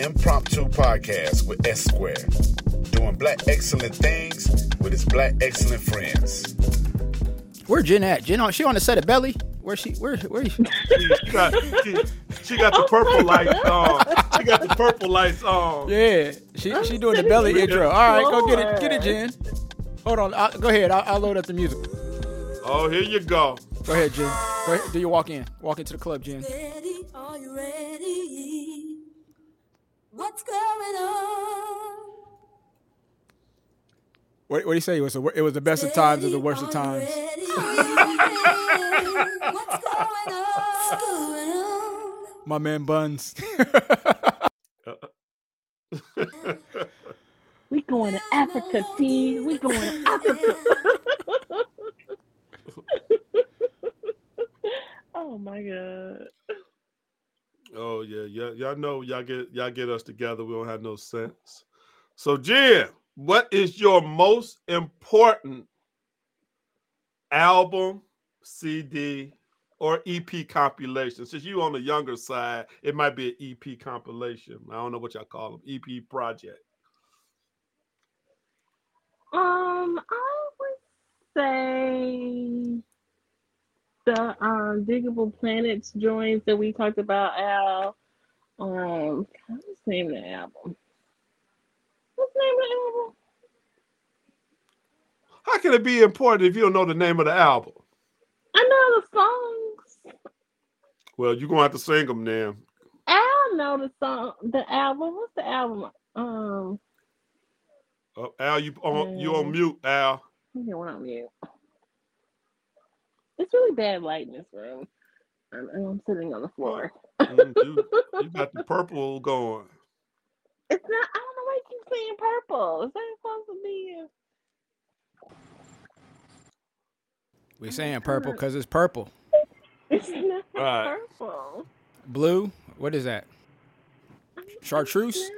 impromptu podcast with S Square, doing black excellent things with his black excellent friends. Where Jen at? Jen on she on the set of Belly? Where she where where she, she got she, she got the purple lights on. She got the purple lights on. Yeah, she she doing the belly intro. All right, go get it, get it, Jen. Hold on, I'll, go ahead. I'll, I'll load up the music. Oh, here you go. Go ahead, Jen. Go ahead. Do you walk in? Walk into the club, Jen. Ready? Are you ready? What's going on? What, what do you say? It was, a, it was the best of times or the worst of times? My man Buns. we going to Africa, T. We going to Africa. oh my god. Yeah, y'all know y'all get y'all get us together. We don't have no sense. So Jen, what is your most important album, CD, or EP compilation? Since you on the younger side, it might be an EP compilation. I don't know what y'all call them. EP project. Um, I would say the um Digable Planets joints that we talked about, Al. Um, what's the name of the album? What's the name of the album? How can it be important if you don't know the name of the album? I know the songs. Well, you're gonna have to sing them then. Al know the song, the album. What's the album? Um. Oh, Al, you on you on mute, Al. Yeah, we're on mute. It's really bad light in this room. I'm, I'm sitting on the floor. mm, you, you got the purple going. It's not. I don't know why you keep saying purple. Is that supposed to be? We're saying purple because it's purple. It's not Right. purple. Blue. What is that? Chartreuse.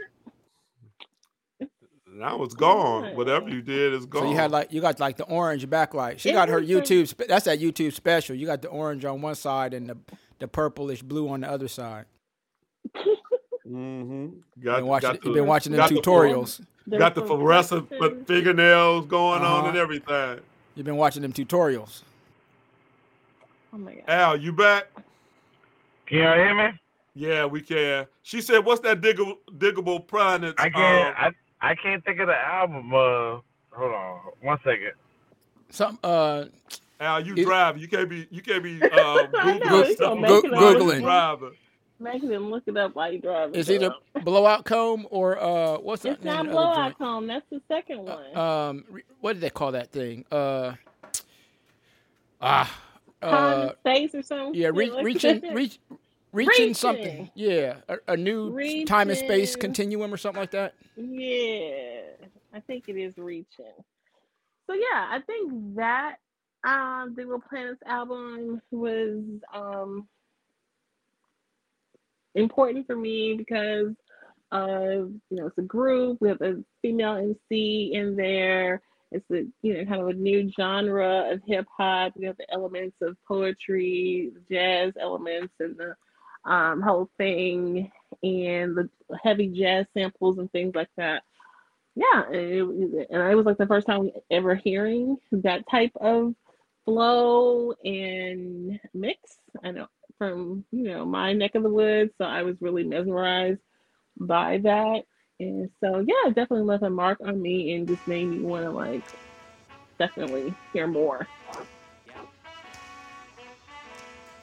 Now it's gone. Whatever you did is gone. So you had like you got like the orange backlight. She It got her YouTube. Spe- that's that YouTube special. You got the orange on one side and the the purplish blue on the other side. Mm-hmm. You've Got, been watching, got you've the- been watching them got the- tutorials. got the fluorescent fluorescent- fingernails going on Uh-huh. and everything. You've been watching them tutorials. Oh my god. Al, you back? Can y'all hear me? Yeah, we can. She said, "What's that digable, digable planet?" I can't. I I can't think of the album. Uh, hold on, one second. Some uh Al, you It- drive. You can't be. You can't be uh, I know, googling he's stuff. gonna Go- make it while you Googling. driving. Making him look it up while you drive. it's either blowout comb or uh what's that It's not of the other blowout comb. That's the second one. Um, re- what did they call that thing? Uh, ah, Time uh, and space or something. yeah, re- reaching, reach, reaching Reaching. something. Yeah, a, a new time and space continuum or something like that. Yeah, I think it is reaching. So yeah, I think that um the Real Planets album was um important for me because of you know it's a group. We have a female MC in there. It's a you know kind of a new genre of hip hop. We have the elements of poetry, jazz elements, and the um, whole thing, and the heavy jazz samples and things like that. Yeah, it, it- and it was like the first time ever hearing that type of flow and mix. I know from you know my neck of the woods, so I was really mesmerized by that. And so yeah, it definitely left a mark on me and just made me want to like definitely hear more.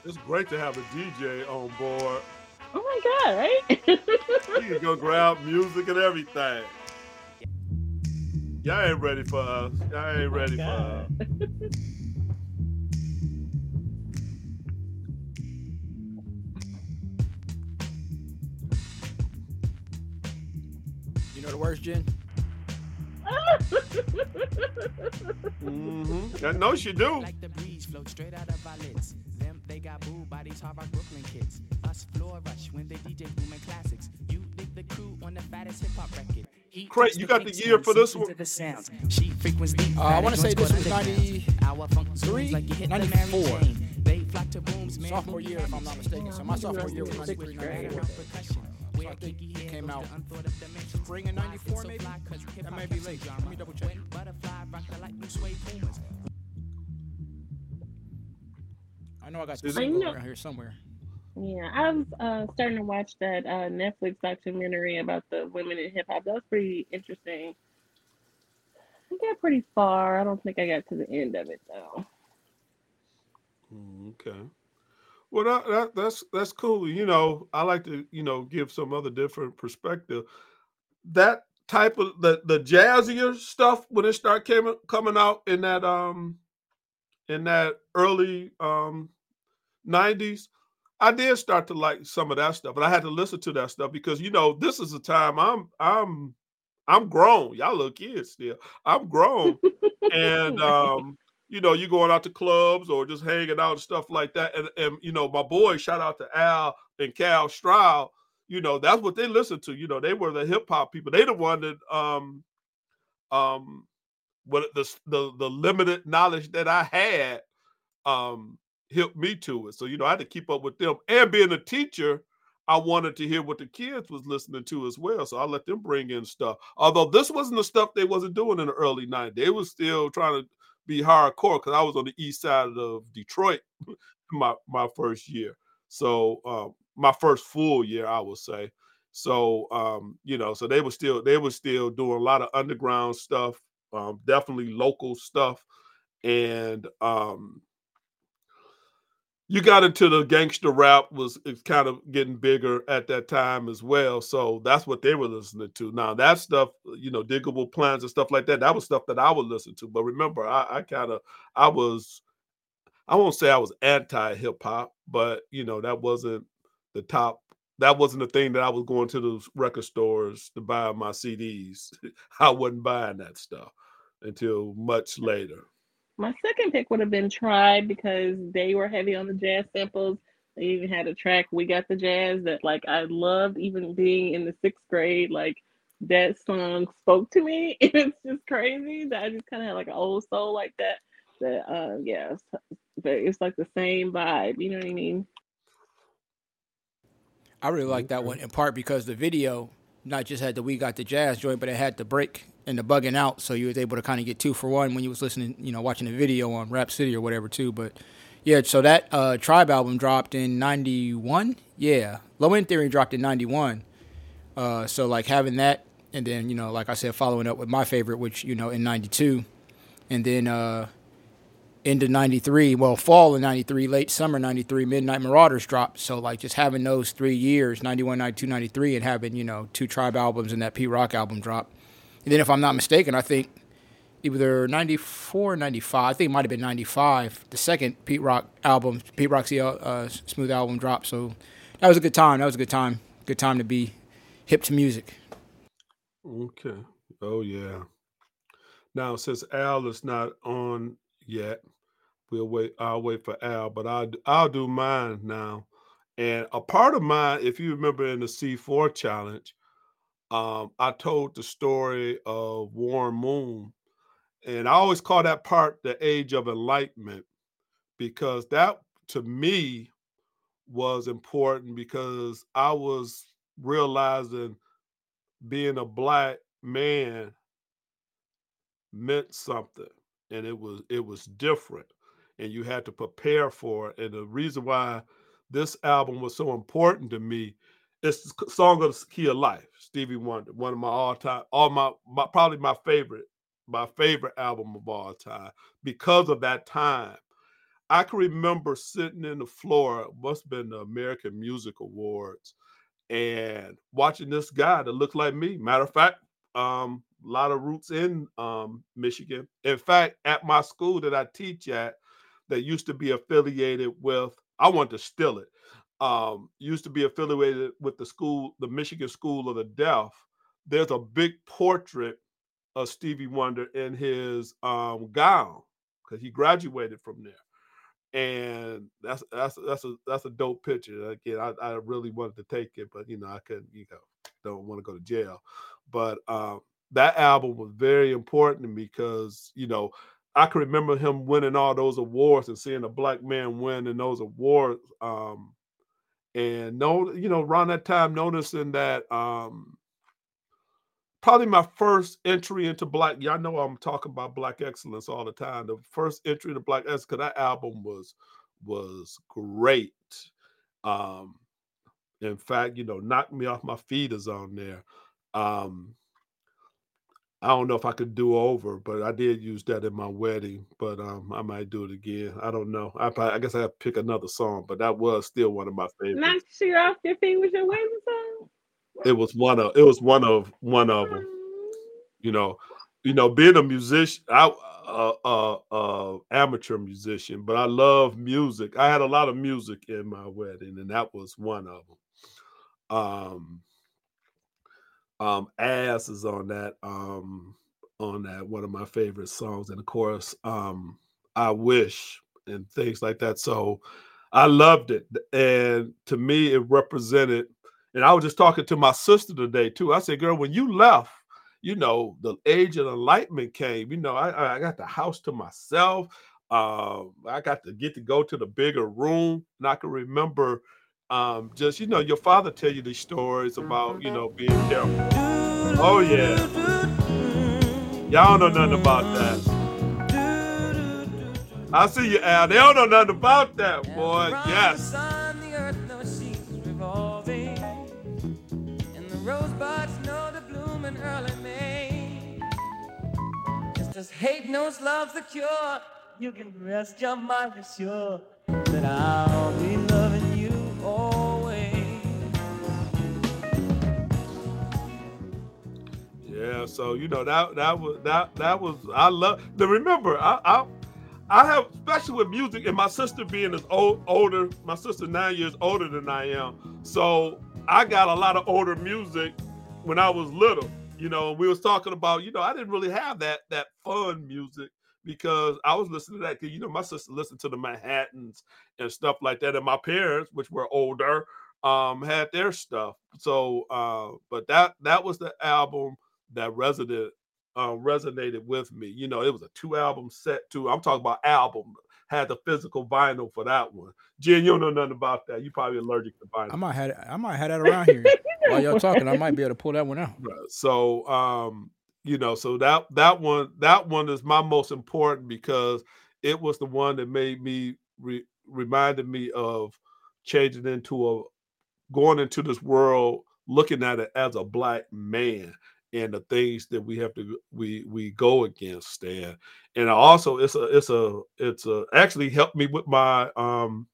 It's great to have a DJ on board. Oh my god, right? You can go grab music and everything. Y'all ain't ready for us. Y'all ain't ready for us. You know the words, Jen? Mm-hmm. I know she do. Like the breeze float straight out of our lids. Them, they got boo by these hard rock Brooklyn kids. Us floor rush when they DJ booming classics. You dig the crew on the fattest hip hop record. He Craig, you the got the kicks year for this one? into The sounds. She frequents the Uh, I wanna say this was 90 Our funk zooms like you hit the Mary 94. They flock to booms, man. Sophomore year, if I'm not mistaken. So my sophomore year was 93, 94. So I think it came out spring of '94, maybe. That might be late. Let me double check. I know I got the Is it- single I know- around here somewhere. Yeah, I was uh, starting to watch that uh, Netflix documentary about the women in hip hop. That was pretty interesting. I got pretty far. I don't think I got to the end of it though. Mm, Okay. Well, that, that that's that's cool. You know, I like to you know give some other different perspective. That type of the the jazzier stuff when it start came, coming out in that um in that early um 90s i did start to like some of that stuff but i had to listen to that stuff because you know this is a time i'm i'm i'm grown. Y'all little kids still. I'm grown. And um you know you going out to clubs or just hanging out and stuff like that. And, and you know my boys shout out to al and cal stroud. You know that's what they listened to. You know they were the hip-hop people. They the one that um um what the the the limited knowledge that I had um helped me to it. So you know I had to keep up with them. And being a teacher, I wanted to hear what the kids was listening to as well. So I let them bring in stuff. Although this wasn't the stuff they wasn't doing in the early 90s. They was still trying to be hardcore because I was on the east side of Detroit my my first year. So um my first full year, I would say. So um, you know, so they were still they were still doing a lot of underground stuff, um, definitely local stuff, and um, you got into the gangster rap was it's kind of getting bigger at that time as well. So that's what they were listening to. Now that stuff, you know, digable plans and stuff like that, that was stuff that I would listen to. But remember, I, I kind of I was I won't say I was anti hip hop, but you know, that wasn't the top that wasn't the thing that I was going to those record stores to buy my CDs. I wasn't buying that stuff until much later. My second pick would have been Tribe because they were heavy on the jazz samples. They even had a track, We Got the Jazz, that like I loved even being in the sixth grade. Like that song spoke to me. It's just crazy that I just kind of had like an old soul like that. That uh yeah, but it's like the same vibe, you know what I mean? I really like that one in part because the video not just had the "We Got the Jazz" joint, but it had the break and the bugging out, so you was able to kind of get two for one when you was listening, you know, watching the video on Rap City or whatever too. But yeah, so that uh, Tribe album dropped in '91. Yeah, Low End Theory dropped in '91. Uh, so like having that, and then you know, like I said, following up with my favorite, which you know in '92, and then uh, into 93 well fall of 93 late summer 93 midnight marauders dropped so like just having those three years 91 92 93 and having you know two tribe albums and that p rock album drop and then if i'm not mistaken i think either 94 95 i think it might have been 95 the second pete rock album pete rock's uh, smooth album dropped so that was a good time that was a good time good time to be hip to music Okay. Oh yeah. Now since Al is not on yet, we'll wait. I'll wait for Al, but I'll I'll do mine now. And a part of mine, if you remember in the C4 challenge, um, I told the story of Warren Moon, and I always call that part the age of enlightenment because that to me was important because I was realizing being a black man meant something and it was it was different and you had to prepare for it and the reason why this album was so important to me is song of the key of life stevie wonder one of my all-time all my, my probably my favorite my favorite album of all time because of that time i can remember sitting in the floor must have been the american music awards and watching this guy that looked like me matter of fact um a lot of roots in um, Michigan. In fact, at my school that I teach at, that used to be affiliated with, I want to steal it. Um, used to be affiliated with the school, the Michigan School of the Deaf. There's a big portrait of Stevie Wonder in his um, gown because he graduated from there, and that's that's that's a that's a dope picture. Again, I, I really wanted to take it, but you know I couldn't. You know, don't want to go to jail, but um, that album was very important to me because you know I can remember him winning all those awards and seeing a black man win in those awards. Um, and no, you know, around that time, noticing that um, probably my first entry into black. Y'all know I'm talking about black excellence all the time. The first entry to black excellence, because that album was was great. Um, in fact, you know, knock me off my feet is on there. Um, I don't know if I could do over, but I did use that in my wedding. But um, I might do it again. I don't know. I, probably, I guess I have to pick another song, but that was still one of my favorites. Knock you off your feet with your wedding song. It was one of it was one of one of them. You know, you know, being a musician, I uh, uh, uh, amateur musician, but I love music. I had a lot of music in my wedding, and that was one of them. Um, um, As is on that um on that one of my favorite songs, and of course, um, I wish and things like that. So I loved it, and to me, it represented. And I was just talking to my sister today too. I said, "Girl, when you left." you know, the age of enlightenment came. You know, I, I got the house to myself. Uh, I got to get to go to the bigger room, and I can remember um, just you know, your father tell you these stories about you know being careful. Oh yeah, y'all don't know nothing about that. I see you, Al. They don't know nothing about that, boy. Yes. Just hate knows love's the cure. You can rest your mind assured that I'll be Yeah, so you know that that was that that was I love. The remember I I I have especially with music and my sister being as old older. My sister nine years older than I am, so I got a lot of older music when I was little you know we was talking about you know i didn't really have that that fun music because i was listening to that because you know my sister listened to the manhattans and stuff like that and my parents which were older um had their stuff so uh but that that was the album that resonated uh, resonated with me you know it was a two album set too i'm talking about album had the physical vinyl for that one. Jen, you don't know nothing about that. You probably allergic to vinyl. I might have I might have that around here while y'all talking. I might be able to pull that one out. So um, you know, so that that one that one is my most important because it was the one that made me re- reminded me of changing into a going into this world looking at it as a black man and the things that we have to we we go against and and also it's a it's a it's a actually helped me with my um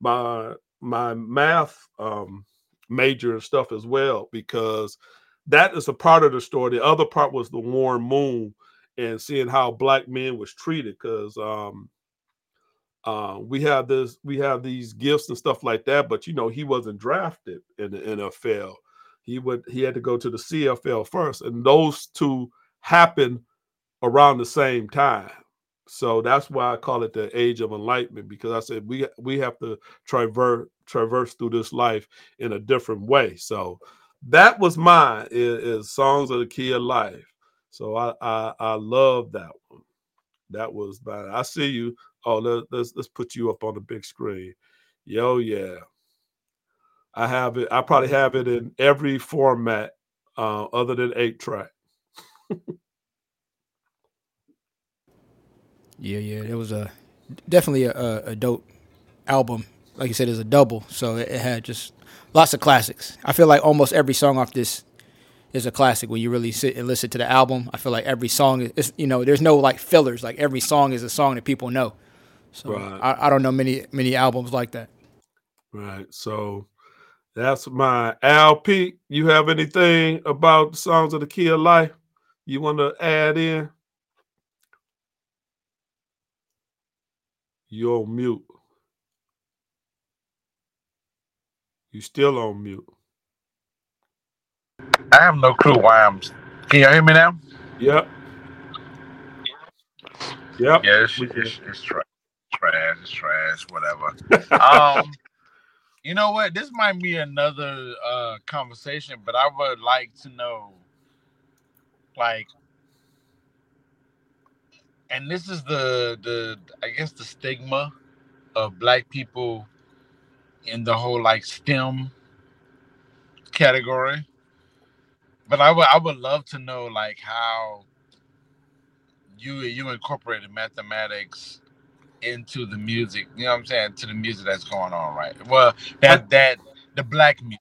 my my math um major and stuff as well because that is a part of the story. The other part was the Warren Moon and seeing how black men was treated because um uh, we have this we have these gifts and stuff like that but you know he wasn't drafted in the nfl he would he had to go to the CFL first, and those two happened around the same time. So that's why I call it the age of enlightenment because I said we we have to traverse traverse through this life in a different way. So that was mine is, is songs of the key of life. So I I, I love that one. That was bad. I see you. Oh, let, let's let's put you up on the big screen. Yo, yeah. I have it. I probably have it in every format uh, other than eight track. yeah, yeah, it was a definitely a, a, dope album. Like you said, it's a double, so it, it had just lots of classics. I feel like almost every song off this is a classic when you really sit and listen to the album. I feel like every song is, you know, there's no like fillers. Like every song is a song that people know. So right. I, I don't know many many albums like that. Right. So that's my Al Pete. You have anything about the songs of the key of life you want to add in? You're on mute. You still on mute. I have no clue why I'm. Can you hear me now? Yep. Yep. Yeah, it's, it's, it's trash. Trash. It's trash. Whatever. um. You know what? This might be another uh conversation, but I would like to know like and this is the the I guess the stigma of black people in the whole like STEM category. But I would I would love to know like how you you incorporated mathematics into the music. You know what I'm saying? To the music that's going on, right? Well, that that the black music.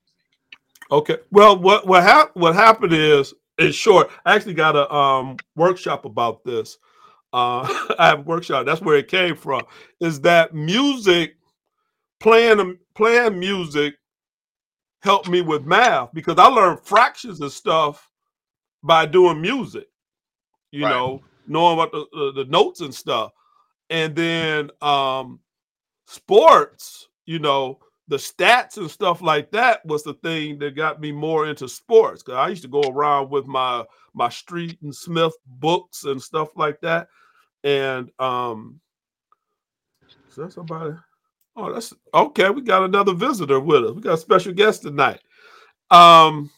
Okay. Well, what what hap- what happened is, in short, I actually got a um workshop about this. Uh, I have a workshop. That's where it came from. Is that music playing playing music helped me with math because I learned fractions and stuff by doing music. You Right. know, knowing what the, the, the notes and stuff, and then um sports. You know, the stats and stuff like that was the thing that got me more into sports. Cause I used to go around with my my Street and Smith books and stuff like that, and um. Is that somebody? Oh, that's okay. We got another visitor with us. We got a special guest tonight. Um,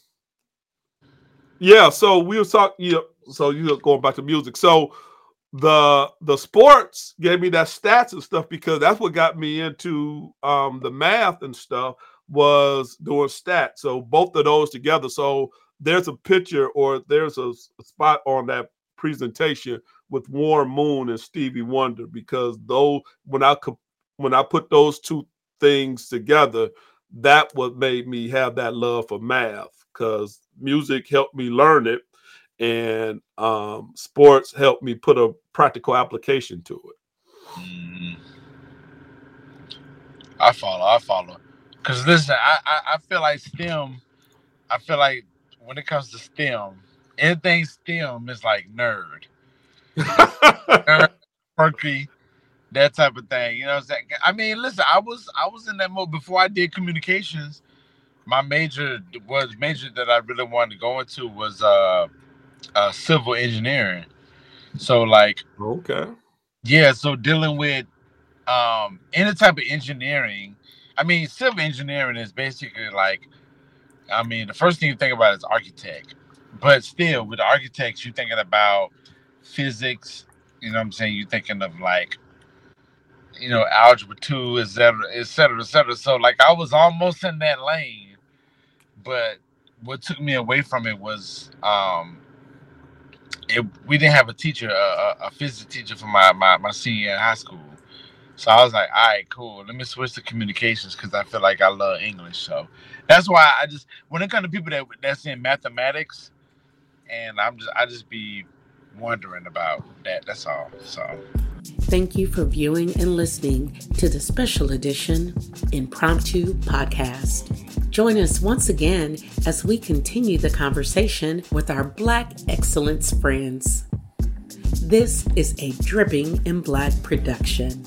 yeah. So we were talking. Yeah. So you're going back to music. So the the sports gave me that stats and stuff because that's what got me into um the math and stuff was doing stats. So both of those together. So there's a picture or there's a spot on that presentation with Warren Moon and Stevie Wonder because though when I when I put those two things together, that what made me have that love for math because music helped me learn it and um, sports helped me put a practical application to it. Mm. I follow. I follow. Cause listen, I, I I feel like STEM. I feel like when it comes to STEM, anything STEM is like nerd, nerd, quirky, that type of thing. You know what I'm saying? I mean, listen, I was I was in that mode before I did communications. My major was major that I really wanted to go into was uh, uh civil engineering. So like okay. yeah, so dealing with um any type of engineering. I mean, civil engineering is basically like, I mean, the first thing you think about is architect, but still, with architects, you're thinking about physics. You know what I'm saying? You're thinking of like, you know, algebra two, et cetera, et cetera, et cetera. So like, I was almost in that lane, but what took me away from it was um it, we didn't have a teacher, a, a, physics teacher for my, my my senior year in high school. So I was like, all right, cool. Let me switch to communications because I feel like I love English. So that's why I just when it comes to people that that's in mathematics, and I'm just I just be wondering about that. That's all. So Thank you for viewing and listening to the special edition Impromptu Podcast. Join us once again as we continue the conversation with our Black Excellence friends. This is a Dripping in Black production.